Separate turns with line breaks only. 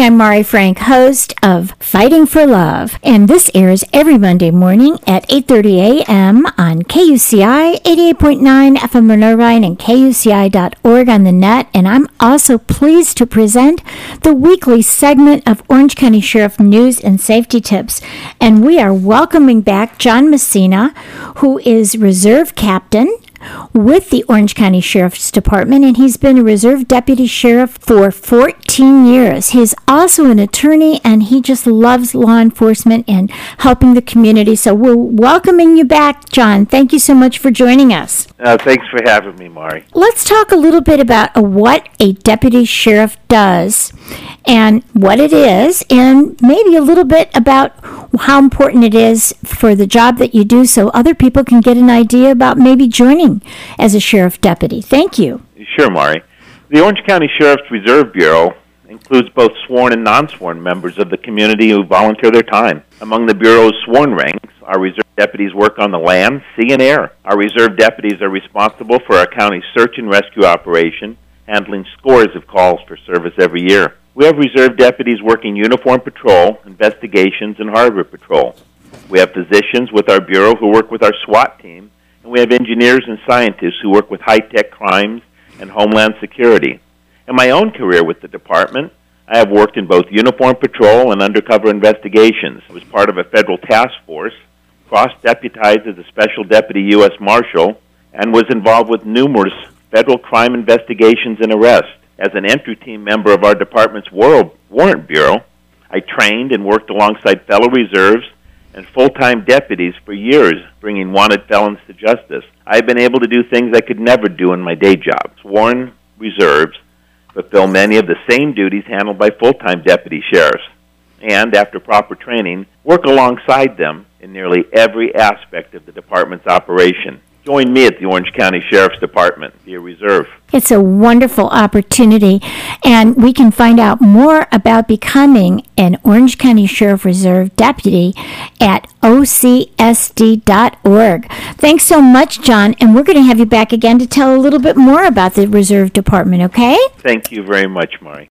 I'm Mari Frank, host of Fighting for Love, and this airs every Monday morning at 8:30 a.m. on KUCI 88.9 FM in Irvine and KUCI.org on the net. And I'm also pleased to present the weekly segment of Orange County Sheriff News and Safety Tips. And we are welcoming back John Messina, who is Reserve Captain with the Orange County Sheriff's Department, and he's been a reserve deputy sheriff for 14 years. He's also an attorney, and he just loves law enforcement and helping the community. So we're welcoming you back, John. Thank you so much for joining us.
Uh, thanks for having me, Mari.
Let's talk a little bit about what a deputy sheriff does and what it is, and maybe a little bit about how important it is for the job that you do so other people can get an idea about maybe joining as a sheriff deputy. Thank you.
Sure, Mari. The Orange County Sheriff's Reserve Bureau includes both sworn and non-sworn members of the community who volunteer their time. Among the Bureau's sworn ranks, our reserve deputies work on the land, sea, and air. Our reserve deputies are responsible for our county's search and rescue operation, handling scores of calls for service every year. We have reserve deputies working uniform patrol, investigations, and harbor patrol. We have physicians with our bureau who work with our SWAT team, and we have engineers and scientists who work with high tech crimes and homeland security. In my own career with the department, I have worked in both uniform patrol and undercover investigations. I was part of a federal task force, cross deputized as a special deputy U.S. Marshal, and was involved with numerous federal crime investigations and arrests. As an entry team member of our department's World Warrant Bureau, I trained and worked alongside fellow reserves and full time deputies for years, bringing wanted felons to justice. I've been able to do things I could never do in my day job. Sworn reserves fulfill many of the same duties handled by full time deputy sheriffs, and after proper training, work alongside them in nearly every aspect of the department's operation join me at the Orange County Sheriff's Department via reserve.
It's a wonderful opportunity, and we can find out more about becoming an Orange County Sheriff Reserve deputy at ocsd.org. Thanks so much, John, and we're going to have you back again to tell a little bit more about the Reserve Department, okay?
Thank you very much, Mari.